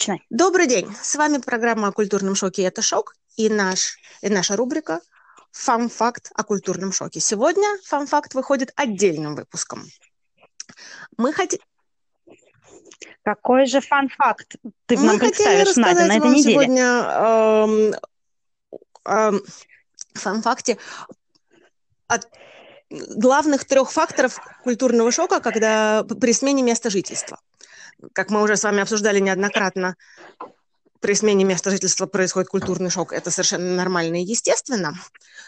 Начинай. Добрый день. С вами программа о культурном шоке «Это шок» и, наш, и наша рубрика «Фан-факт о культурном шоке». Сегодня фан-факт выходит отдельным выпуском. Мы хотим... Какой же фан-факт ты нам представишь, Надя, на этой вам неделе? сегодня эм, эм, фан-факте от главных трех факторов культурного шока, когда при смене места жительства. Как мы уже с вами обсуждали неоднократно, при смене места жительства происходит культурный шок. Это совершенно нормально и естественно.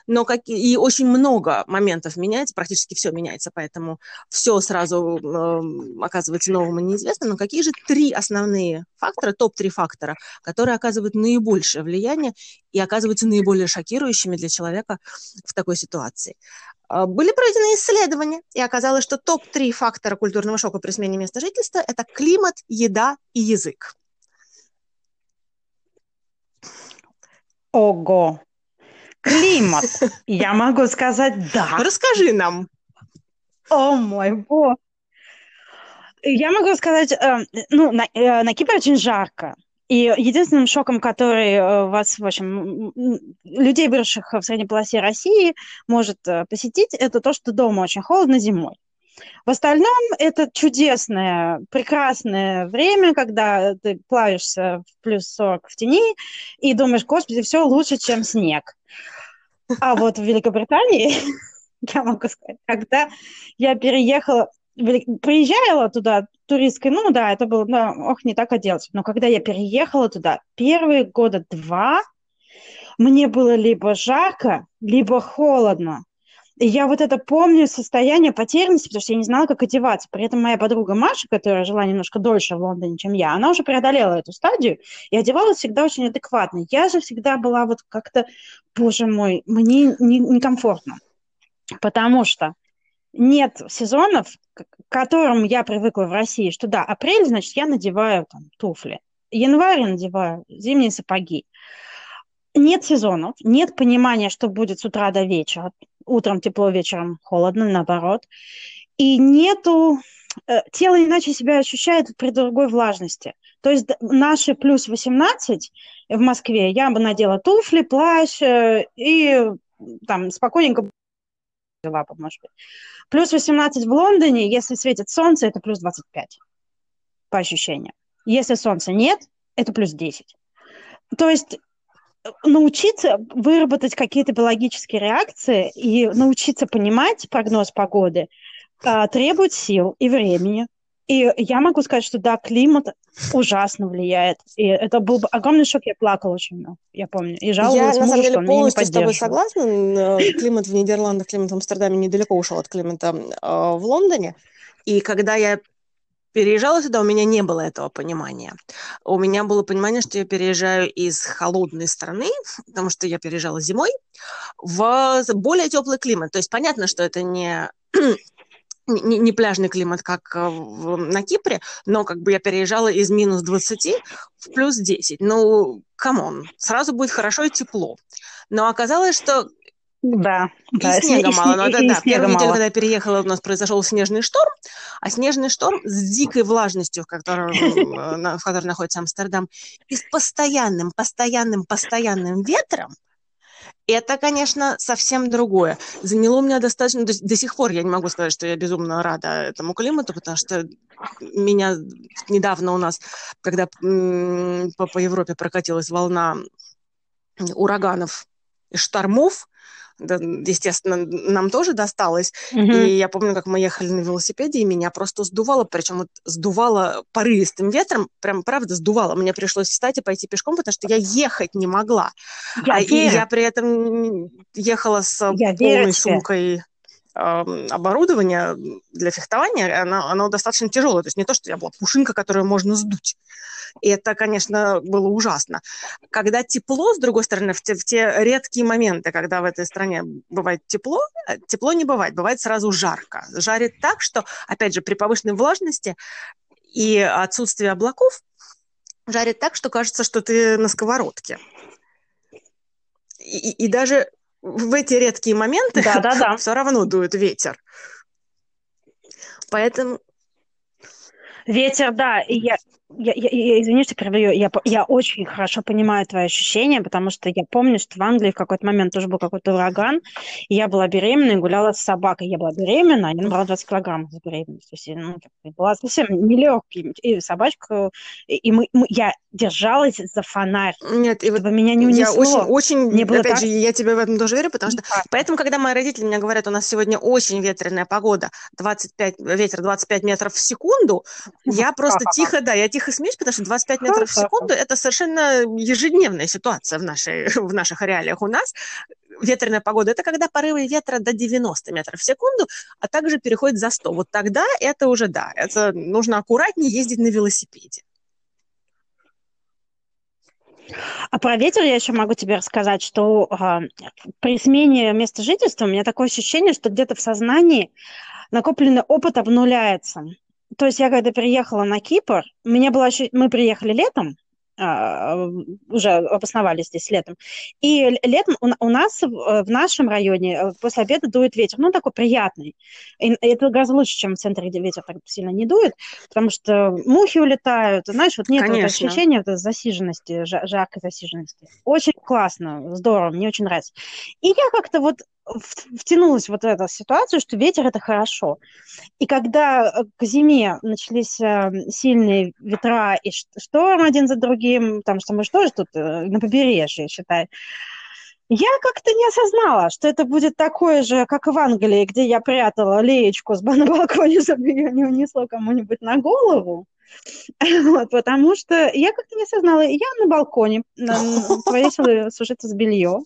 Но как... и очень много моментов меняется, практически все меняется, поэтому все сразу э, оказывается новым и неизвестным. Но какие же три основные фактора, топ-3 фактора, которые оказывают наибольшее влияние и оказываются наиболее шокирующими для человека в такой ситуации? А, Были проведены исследования, и оказалось, что топ-3 фактора культурного шока при смене места жительства – это климат, еда и язык. Ого! Климат! Я могу сказать да. Расскажи нам. О мой бог! Я могу сказать, э, ну, на, э, на Кипре очень жарко. И единственным шоком, который э, вас, в общем, людей, выросших в средней полосе России, может э, посетить, это то, что дома очень холодно зимой. В остальном это чудесное, прекрасное время, когда ты плавишься в плюс 40 в тени и думаешь, господи, все лучше, чем снег. А вот в Великобритании, я могу сказать, когда я переехала, приезжала туда туристской, ну да, это было, да, ох, не так оделась. Но когда я переехала туда, первые года два мне было либо жарко, либо холодно. И я вот это помню состояние потерянности, потому что я не знала, как одеваться. При этом моя подруга Маша, которая жила немножко дольше в Лондоне, чем я, она уже преодолела эту стадию и одевалась всегда очень адекватно. Я же всегда была вот как-то, боже мой, мне не- некомфортно. Потому что нет сезонов, к которым я привыкла в России, что да, апрель, значит, я надеваю там туфли. Январь я надеваю зимние сапоги. Нет сезонов, нет понимания, что будет с утра до вечера. Утром тепло, вечером холодно, наоборот. И нету... э, Тело иначе себя ощущает при другой влажности. То есть наши плюс 18 в Москве, я бы надела туфли, плащ э, и там спокойненько бы, может быть. Плюс 18 в Лондоне, если светит солнце, это плюс 25 по ощущениям. Если солнца нет, это плюс 10. То есть э, научиться выработать какие-то биологические реакции и научиться понимать прогноз погоды а, требует сил и времени. И я могу сказать, что да, климат ужасно влияет. И это был бы огромный шок. Я плакала очень много, я помню. И Я, жаловалась на самом деле, что полностью с тобой согласна. Н- Климат в Нидерландах, климат в Амстердаме недалеко ушел от климата э, в Лондоне. И когда я переезжала сюда, у меня не было этого понимания. У меня было понимание, что я переезжаю из холодной страны, потому что я переезжала зимой, в более теплый климат. То есть понятно, что это не не, не пляжный климат, как э, в- на Кипре, но как бы я переезжала из минус 20 в плюс 10. Ну, come on, сразу будет хорошо и тепло. Но оказалось, что Да, и да, сне- снега и мало. сне- Но и- да, и да, снега первую неделю, мало. когда я переехала, у нас произошел снежный шторм, а снежный шторм с дикой влажностью, в которой, э, в которой находится Амстердам, и с постоянным, постоянным, постоянным ветром, это, конечно, совсем другое. Заняло у меня достаточно... То есть до сих пор я не могу сказать, что я безумно рада этому климату, потому что меня недавно у нас, когда по, по Европе прокатилась волна ураганов и штормов, естественно, нам тоже досталось. Мгм. И я помню, как мы ехали на велосипеде, и меня просто сдувало, причем вот сдувало порывистым ветром, прям правда сдувало. Мне пришлось встать и пойти пешком, потому что я ехать не могла. Я А, и верю. я при этом ехала с Я полной сумкой оборудования для фехтования, оно, оно достаточно тяжелое. То есть не то, что я была пушинка, которую можно сдуть. И это, конечно, было ужасно. Когда тепло, с другой стороны, в те, в те редкие моменты, когда в этой стране бывает тепло, э, тепло не бывает, бывает сразу жарко. Жарит так, что, опять же, при повышенной влажности и отсутствии облаков жарит так, что кажется, что ты на сковородке. И- и даже в эти редкие моменты Да-да-да. все равно дует ветер. Поэтому Ветер, да. И я, я, я, я извини, что перебью. Я, я очень хорошо понимаю твои ощущения, потому что я помню, что в Англии в какой-то момент тоже был какой-то ураган, и я была беременна и гуляла с собакой. Я была беременна, я набрала 20 килограмм с беременностью. То есть, ну, была совсем нелегкий. И собачку, и мы, мы, я держалась за фонарь, Нет, и вот меня не унесло. Я очень, очень, Мне было опять так... же, я тебе в этом тоже верю, потому что... Да. Поэтому, когда мои родители мне говорят, у нас сегодня очень ветреная погода, 25, ветер 25 метров в секунду, я просто тихо, да, я тихо смеюсь, потому что 25 метров в секунду – это совершенно ежедневная ситуация в, нашей, в наших реалиях. У нас ветреная погода – это когда порывы ветра до 90 метров в секунду, а также переходит за 100. Вот тогда это уже, да, это нужно аккуратнее ездить на велосипеде. А про ветер я еще могу тебе рассказать, что э, при смене места жительства у меня такое ощущение, что где-то в сознании накопленный опыт обнуляется. То есть я когда приехала на Кипр, меня было ощущение, мы приехали летом, а, уже обосновались здесь летом. И летом у, нас в, в нашем районе э, после обеда дует ветер, ну, такой приятный. И это гораздо лучше, чем в центре, где ветер так сильно не дует, потому что мухи улетают, знаешь, вот нет вот ощущения вот засиженности, жаркой засиженности. Очень классно, здорово, мне очень нравится. И я как-то вот втянулась вот в эту ситуацию, что ветер это хорошо. И когда э, к зиме начались э, сильные ветра и шторм один за другим, там что мы что же тут э, на побережье, считай, я как-то не осознала, что это будет такое же, как в Англии, где я прятала леечку на балконе, чтобы ее не унесло кому-нибудь на голову. Вот, потому что я как-то не осознала. Я на балконе повесила сушиться с белье.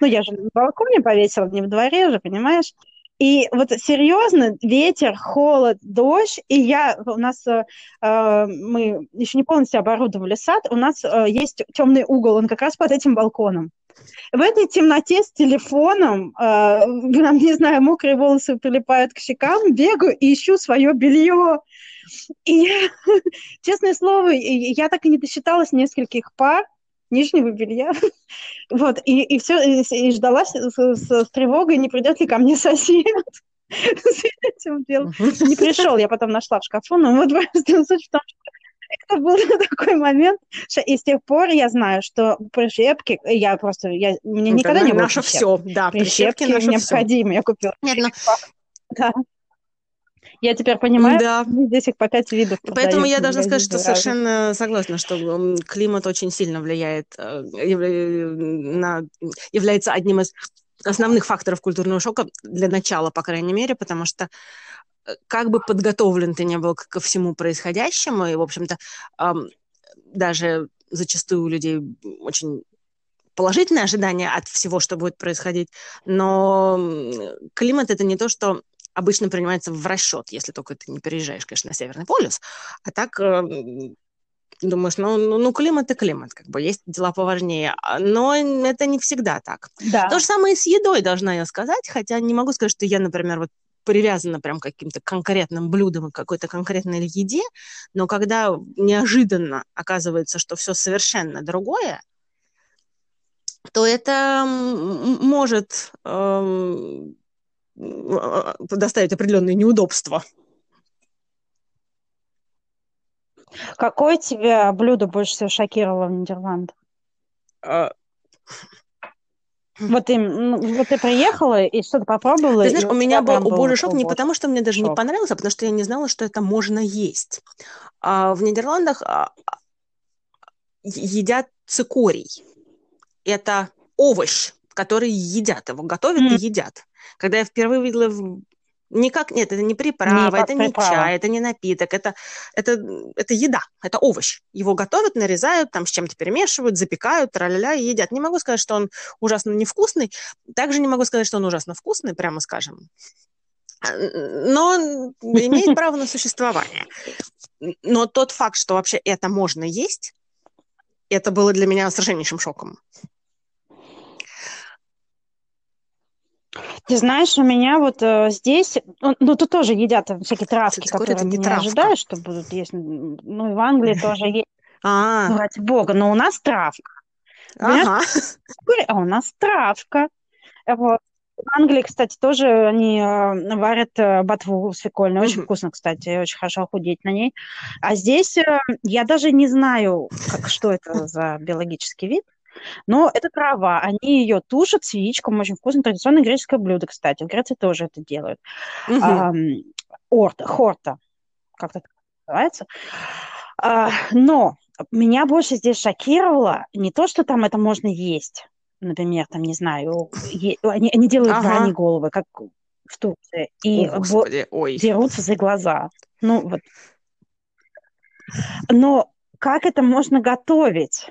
Ну, я же на балконе повесила, не в дворе же, понимаешь? И вот серьезно, ветер, холод, дождь, и я, у нас, э, э, мы еще не полностью оборудовали сад, у нас э, есть темный угол, он как раз под этим балконом. В этой темноте с телефоном, э, не знаю, мокрые волосы прилипают к щекам, бегаю и ищу свое белье. И честное слово, я так и не досчиталась нескольких пар, нижнего белья. Вот, и, и все, и, и ждала с, с, с тревогой, не придет ли ко мне сосед с этим делом. Не пришел, я потом нашла в шкафу, но вот суть в том, что это был такой момент, что и с тех пор я знаю, что прищепки, я просто, я, мне никогда не было наше все, да, прищепки, прищепки необходимы, я купила. Нет, но... Да. Я теперь понимаю, да. здесь их по пять видов. Поэтому я должна сказать, что совершенно согласна, что климат очень сильно влияет, э, на, является одним из основных факторов культурного шока для начала, по крайней мере, потому что э, как бы подготовлен ты не был ко всему происходящему, и, в общем-то, даже зачастую у людей очень положительные ожидания от всего, что будет происходить, но климат это не то, что обычно принимается в расчет, если только ты не переезжаешь, конечно, на Северный полюс. А так э, думаешь, ну, ну, ну, климат и климат, как бы есть дела поважнее. А, но это не всегда так. Да. То же самое и с едой, должна я сказать, хотя не могу сказать, что я, например, вот привязана прям к каким-то конкретным блюдам и какой-то конкретной еде, но когда неожиданно оказывается, что все совершенно другое, то это может эм, доставить определенные неудобства. Какое тебя блюдо больше всего шокировало в Нидерландах? А... Вот ты, ну, вот ты приехала и что-то попробовала. Ты знаешь, у меня был божий шок не потому, что мне даже шок. не понравилось, а потому что я не знала, что это можно есть. А в Нидерландах а, едят цикорий. Это овощ, который едят, его готовят mm. и едят. Когда я впервые видела Никак нет, это не приправа, не это не приправа. чай, это не напиток, это, это, это еда, это овощ. Его готовят, нарезают, там с чем-то перемешивают, запекают, тра-ля-ля, и едят. Не могу сказать, что он ужасно невкусный, также не могу сказать, что он ужасно вкусный, прямо скажем. А, но имеет право на существование. Но тот факт, что вообще это можно есть, это было для меня совершеннейшим шоком. Ты знаешь, у меня вот э, здесь, ну, ну, тут тоже едят всякие травки, Кстати, которые ты не, не ожидаешь, что будут есть. Ну, и в Англии тоже есть. А. Ну, ради бога, но у нас травка. Ага. А у нас травка. Вот. В Англии, кстати, тоже они э, варят э, ботву свекольную. Очень вкусно, кстати, очень хорошо худеть на ней. А здесь э, я даже не знаю, как, что это за биологический вид. Но это трава. Они ее тушат с яичком. Очень вкусно. Традиционное греческое блюдо, кстати. В Греции тоже это делают. Ам, орта, хорта, как-то так называется. А, но меня больше здесь шокировало не то, что там это можно есть. Например, там, не знаю, е- они, они делают Ага. бараньи головы, как в Турции, и О, Господи, ой. дерутся за глаза. Ну, вот. Но как это можно готовить?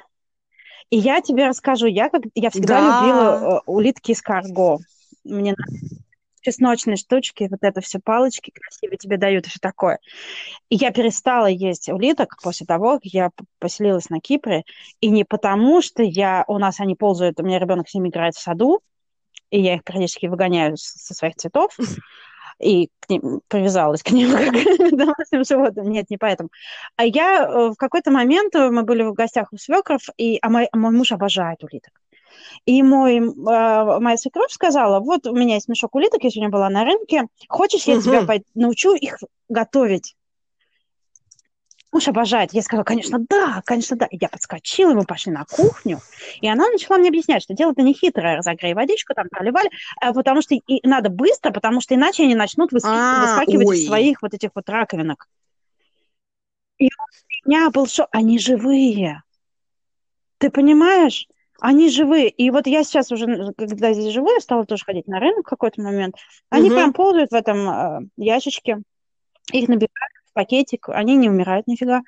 И я тебе расскажу, я, как, я всегда Да. любила э, улитки из карго. Мне чесночные штучки, вот это все палочки красивые тебе дают и все такое. И я перестала есть улиток после того, как я поселилась на Кипре. И не потому, что я, у нас они ползают, у меня ребенок с ними играет в саду, и я их периодически выгоняю со своих цветов, и к ним привязалась к ним как к домашним животным. Нет, не поэтому. А я э, в какой-то момент, э, мы были в гостях у свекров, и, а мой, мой муж обожает улиток. И мой, э, моя свекровь сказала, вот у меня есть мешок улиток, я сегодня была на рынке, хочешь, я тебя Мгм. пой- научу их готовить? Муж обожает. Я сказала, конечно, да, конечно, да. И я подскочила, мы пошли на кухню, и она начала мне объяснять, что дело-то не хитрое, разогрей водичку, там проливали, а потому что и надо быстро, потому что иначе они начнут выски- А, выскакивать ой. из своих вот этих вот раковинок. И у меня был шок. Они живые. Ты понимаешь? Они живые. И вот я сейчас уже, когда здесь живу, я стала тоже ходить на рынок в какой-то момент. Они Мгм. прям ползают в этом э, ящичке. Их набирают пакетик. Они не умирают нифига.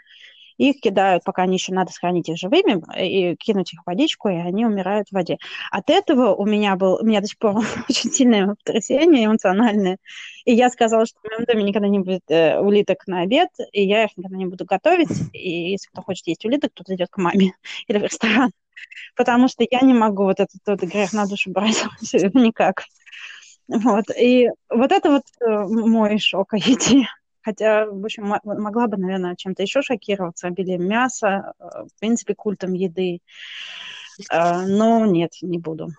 Их кидают, пока они еще надо сохранить их живыми, и кинуть их в водичку, и они умирают в воде. От этого у меня был, у меня до сих пор очень сильное потрясение эмоциональное. И я сказала, что в моем доме никогда не будет э, улиток на обед, и я их никогда не буду готовить. И если кто хочет есть улиток, тот идет к маме или в ресторан. Потому что я не могу вот этот вот грех на душу брать никак. Вот. И вот это вот э, мой шок о еде. Хотя, в общем, мо- могла бы, наверное, чем-то еще шокироваться, обилием мяса, э, в принципе, культом еды. Э, Но нет, не буду.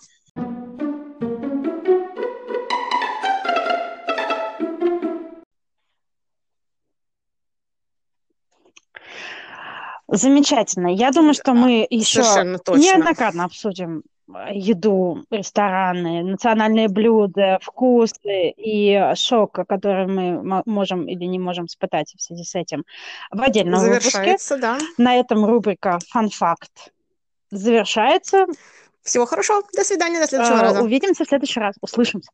Замечательно. Я думаю, что мы еще Совершенно точно. неоднократно обсудим еду, рестораны, национальные блюда, вкусы и шок, который мы мо- можем или не можем испытать в связи с этим в отдельном выпуске. Завершается, да. На этом рубрика «Фан факт» завершается. Всего хорошего. До свидания, до следующего Э, раза. Увидимся в следующий раз. Услышимся.